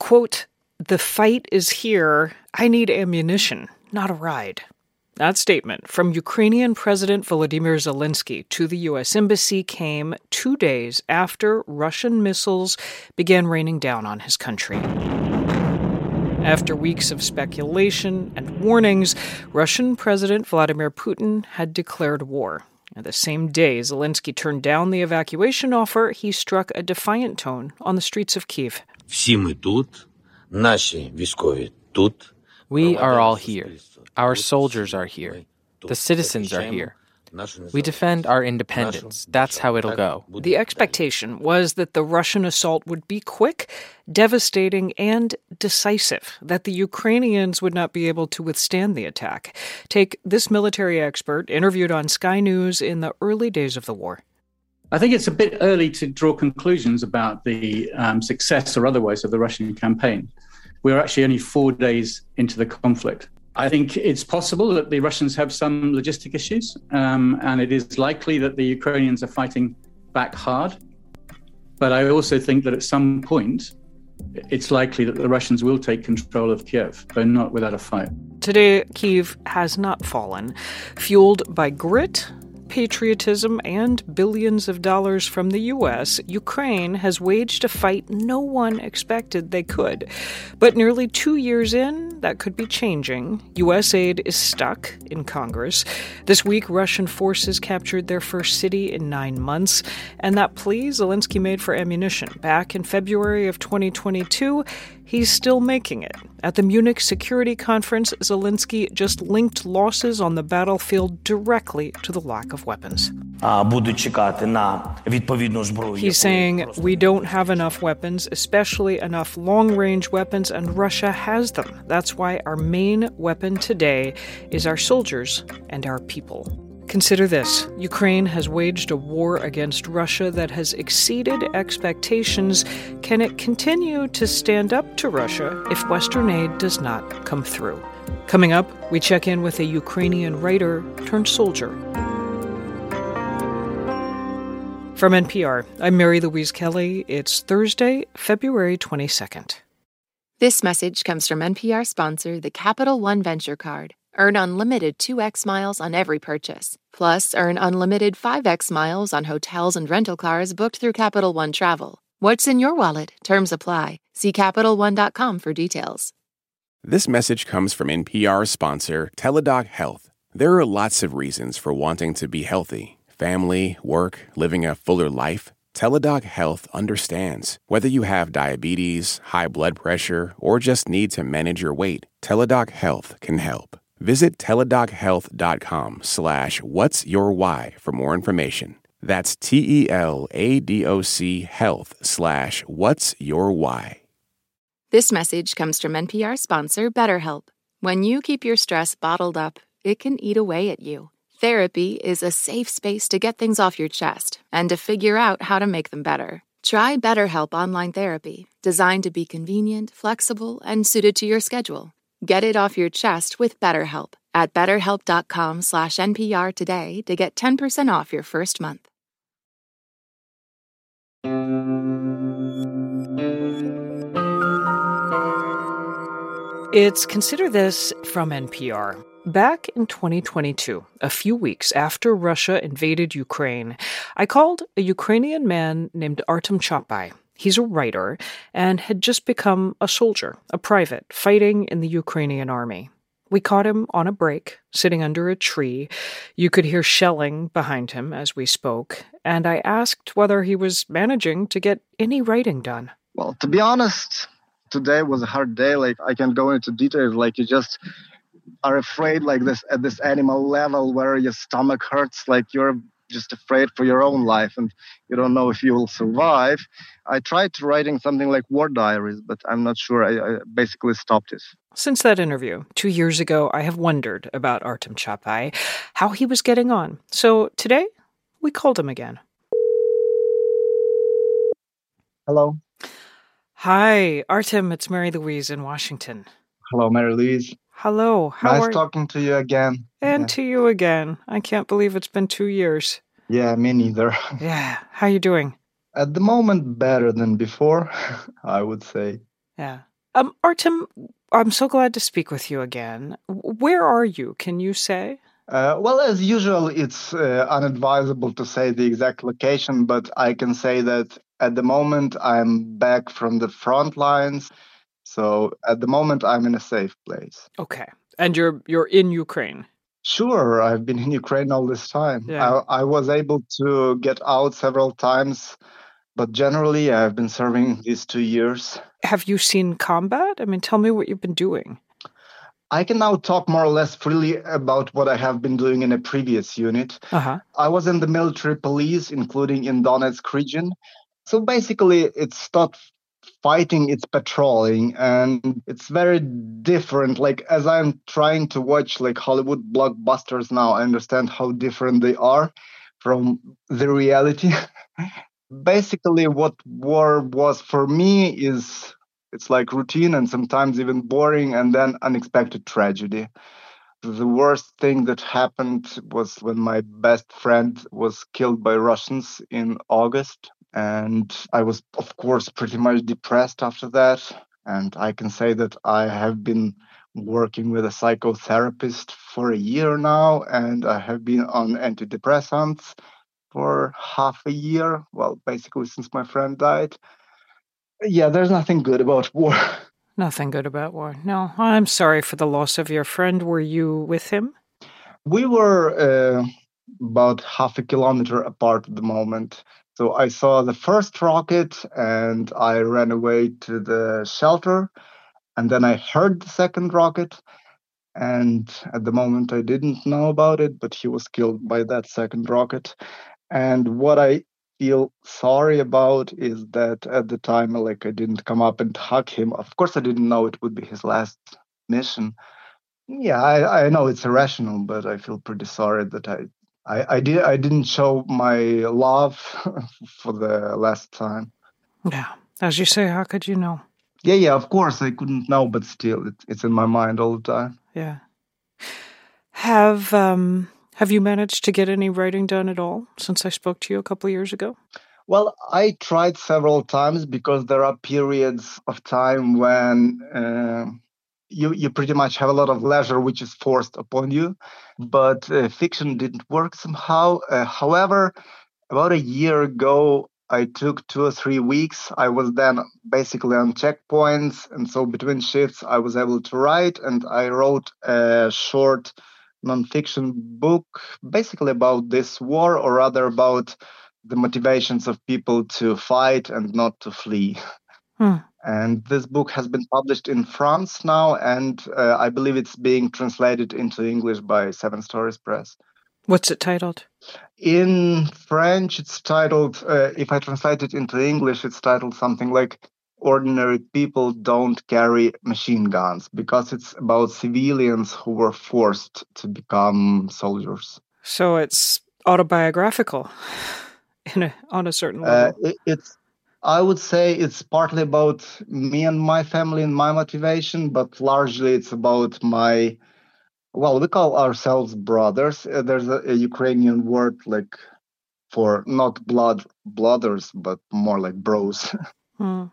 quote, the fight is here. I need ammunition, not a ride. That statement from Ukrainian President Volodymyr Zelensky to the U.S. Embassy came two days after Russian missiles began raining down on his country. After weeks of speculation and warnings, Russian President Vladimir Putin had declared war. And the same day Zelensky turned down the evacuation offer, he struck a defiant tone on the streets of Kiev. We are all here. Our soldiers are here. The citizens are here. We defend our independence. That's how it'll go. The expectation was that the Russian assault would be quick, devastating, and decisive, that the Ukrainians would not be able to withstand the attack. Take this military expert interviewed on Sky News in the early days of the war. I think it's a bit early to draw conclusions about the um, success or otherwise of the Russian campaign. We're actually only four days into the conflict. I think it's possible that the Russians have some logistic issues, um, and it is likely that the Ukrainians are fighting back hard. But I also think that at some point, it's likely that the Russians will take control of Kiev, but not without a fight. Today, Kiev has not fallen. Fueled by grit, patriotism, and billions of dollars from the U.S., Ukraine has waged a fight no one expected they could. But nearly two years in, that could be changing. U.S. aid is stuck in Congress. This week, Russian forces captured their first city in nine months, and that plea Zelensky made for ammunition back in February of 2022 He's still making it. At the Munich Security Conference, Zelensky just linked losses on the battlefield directly to the lack of weapons. He's saying we don't have enough weapons, especially enough long range weapons, and Russia has them. That's why our main weapon today is our soldiers and our people. Consider this Ukraine has waged a war against Russia that has exceeded expectations. Can it continue to stand up to Russia if Western aid does not come through? Coming up, we check in with a Ukrainian writer turned soldier. From NPR, I'm Mary Louise Kelly. It's Thursday, February 22nd. This message comes from NPR sponsor, the Capital One Venture Card. Earn unlimited 2x miles on every purchase. Plus, earn unlimited 5x miles on hotels and rental cars booked through Capital One Travel. What's in your wallet? Terms apply. See CapitalOne.com for details. This message comes from NPR sponsor Teladoc Health. There are lots of reasons for wanting to be healthy family, work, living a fuller life. Teladoc Health understands. Whether you have diabetes, high blood pressure, or just need to manage your weight, Teladoc Health can help. Visit teladochealth.com slash what's your why for more information. That's T-E-L-A-D-O-C health slash what's your why. This message comes from NPR sponsor BetterHelp. When you keep your stress bottled up, it can eat away at you. Therapy is a safe space to get things off your chest and to figure out how to make them better. Try BetterHelp Online Therapy, designed to be convenient, flexible, and suited to your schedule. Get it off your chest with BetterHelp at betterhelp.com slash NPR today to get 10% off your first month. It's Consider This from NPR. Back in 2022, a few weeks after Russia invaded Ukraine, I called a Ukrainian man named Artem Chapai He's a writer and had just become a soldier, a private, fighting in the Ukrainian army. We caught him on a break, sitting under a tree. You could hear shelling behind him as we spoke, and I asked whether he was managing to get any writing done. Well, to be honest, today was a hard day. Like, I can't go into details. Like, you just are afraid, like this, at this animal level where your stomach hurts, like you're just afraid for your own life and you don't know if you will survive. I tried writing something like war diaries, but I'm not sure. I, I basically stopped it. Since that interview, two years ago, I have wondered about Artem Chapai, how he was getting on. So today, we called him again. Hello. Hi, Artem. It's Mary Louise in Washington. Hello, Mary Louise. Hello. How nice are talking to you again. And yeah. to you again. I can't believe it's been two years. Yeah, me neither. yeah. How are you doing? At the moment, better than before, I would say. Yeah. Um, Artem, I'm so glad to speak with you again. Where are you? Can you say? Uh, well, as usual, it's uh, unadvisable to say the exact location, but I can say that at the moment I'm back from the front lines. So at the moment I'm in a safe place. Okay. And you're you're in Ukraine. Sure, I've been in Ukraine all this time. Yeah. I, I was able to get out several times, but generally I've been serving these two years. Have you seen combat? I mean, tell me what you've been doing. I can now talk more or less freely about what I have been doing in a previous unit. Uh-huh. I was in the military police, including in Donetsk region. So basically, it's not fighting, it's patrolling, and it's very different. Like as I'm trying to watch like Hollywood blockbusters now, I understand how different they are from the reality. basically, what war was for me is it's like routine and sometimes even boring and then unexpected tragedy the worst thing that happened was when my best friend was killed by russians in august and i was of course pretty much depressed after that and i can say that i have been working with a psychotherapist for a year now and i have been on antidepressants for half a year well basically since my friend died yeah, there's nothing good about war. Nothing good about war. No, I'm sorry for the loss of your friend. Were you with him? We were uh, about half a kilometer apart at the moment. So I saw the first rocket and I ran away to the shelter. And then I heard the second rocket. And at the moment, I didn't know about it, but he was killed by that second rocket. And what I feel sorry about is that at the time, like I didn't come up and hug him. Of course, I didn't know it would be his last mission. Yeah, I, I know it's irrational, but I feel pretty sorry that I, I, I did I didn't show my love for the last time. Yeah, as you say, how could you know? Yeah, yeah, of course I couldn't know, but still, it, it's in my mind all the time. Yeah. Have um have you managed to get any writing done at all since I spoke to you a couple of years ago? Well, I tried several times because there are periods of time when uh, you you pretty much have a lot of leisure, which is forced upon you. But uh, fiction didn't work somehow. Uh, however, about a year ago, I took two or three weeks. I was then basically on checkpoints, and so between shifts, I was able to write, and I wrote a short nonfiction book basically about this war, or rather about the motivations of people to fight and not to flee. Hmm. And this book has been published in France now, and uh, I believe it's being translated into English by Seven Stories Press. What's it titled? In French, it's titled, uh, if I translate it into English, it's titled something like ordinary people don't carry machine guns because it's about civilians who were forced to become soldiers. So it's autobiographical in a, on a certain level. Uh, it, it's I would say it's partly about me and my family and my motivation, but largely it's about my well, we call ourselves brothers. Uh, there's a, a Ukrainian word like for not blood blooders, but more like bros. Hmm.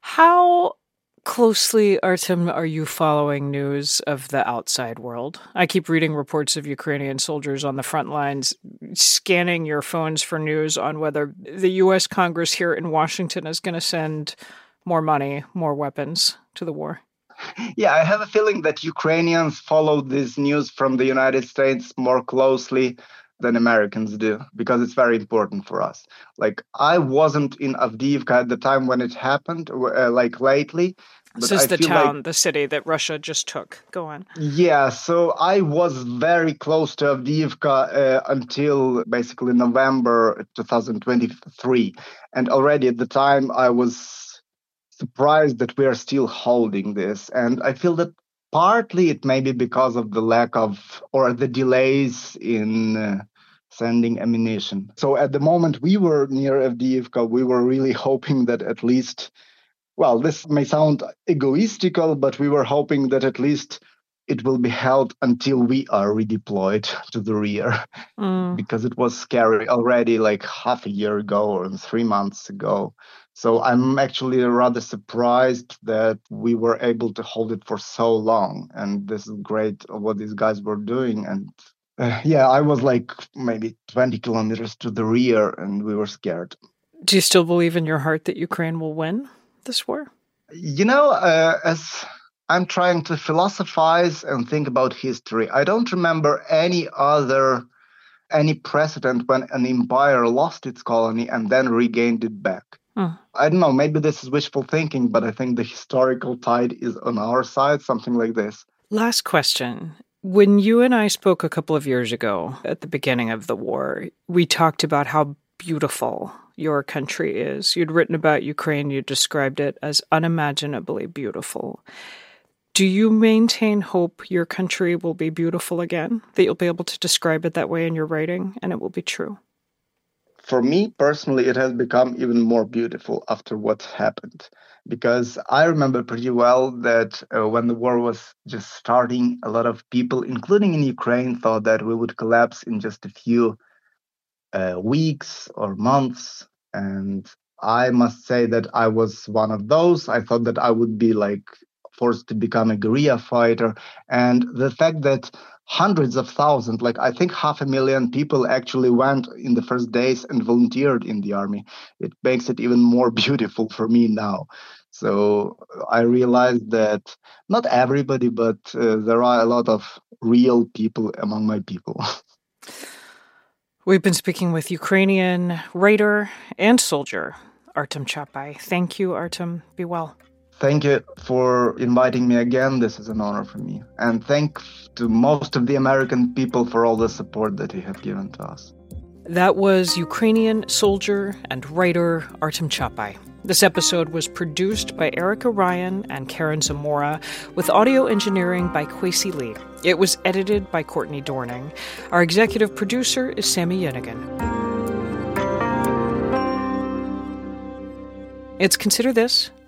How closely, Artem, are you following news of the outside world? I keep reading reports of Ukrainian soldiers on the front lines scanning your phones for news on whether the U.S. Congress here in Washington is going to send more money, more weapons to the war. Yeah, I have a feeling that Ukrainians follow this news from the United States more closely than Americans do because it's very important for us. Like I wasn't in Avdiivka at the time when it happened, uh, like lately. This is I the town, like, the city that Russia just took. Go on. Yeah, so I was very close to Avdiivka uh, until basically November 2023, and already at the time I was surprised that we are still holding this, and I feel that partly it may be because of the lack of or the delays in uh, sending ammunition. So at the moment we were near Avdiivka, we were really hoping that at least, well, this may sound egoistical, but we were hoping that at least it will be held until we are redeployed to the rear mm. because it was scary already like half a year ago or three months ago So I'm actually rather surprised that we were able to hold it for so long. And this is great what these guys were doing. And uh, yeah, I was like maybe 20 kilometers to the rear and we were scared. Do you still believe in your heart that Ukraine will win this war? You know, uh, as I'm trying to philosophize and think about history, I don't remember any other any precedent when an empire lost its colony and then regained it back. Hmm. I don't know, maybe this is wishful thinking, but I think the historical tide is on our side, something like this. Last question. When you and I spoke a couple of years ago at the beginning of the war, we talked about how beautiful your country is. You'd written about Ukraine, you described it as unimaginably beautiful. Do you maintain hope your country will be beautiful again? That you'll be able to describe it that way in your writing and it will be true? For me personally, it has become even more beautiful after what happened. Because I remember pretty well that uh, when the war was just starting, a lot of people, including in Ukraine, thought that we would collapse in just a few uh, weeks or months. And I must say that I was one of those. I thought that I would be like forced to become a guerrilla fighter. And the fact that hundreds of thousands, like I think half a million people actually went in the first days and volunteered in the army. It makes it even more beautiful for me now. So I realized that not everybody, but uh, there are a lot of real people among my people. We've been speaking with Ukrainian writer and soldier Artem Chapai. Thank you, Artem. Be well. Thank you for inviting me again. This is an honor for me. And thank to most of the American people for all the support that you have given to us. That was Ukrainian soldier and writer Artem Chapai. This episode was produced by Erica Ryan and Karen Zamora, with audio engineering by Kwesi Lee. It was edited by Courtney Dorning. Our executive producer is Sami Yenigun. It's Consider This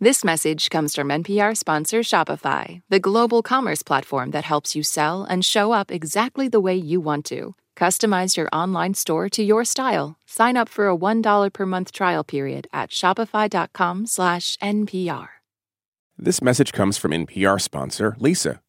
This message comes from NPR sponsor Shopify, the global commerce platform that helps you sell and show up exactly the way you want to. Customize your online store to your style. Sign up for a $1 per month trial period at shopify.com/npr. This message comes from NPR sponsor Leesa.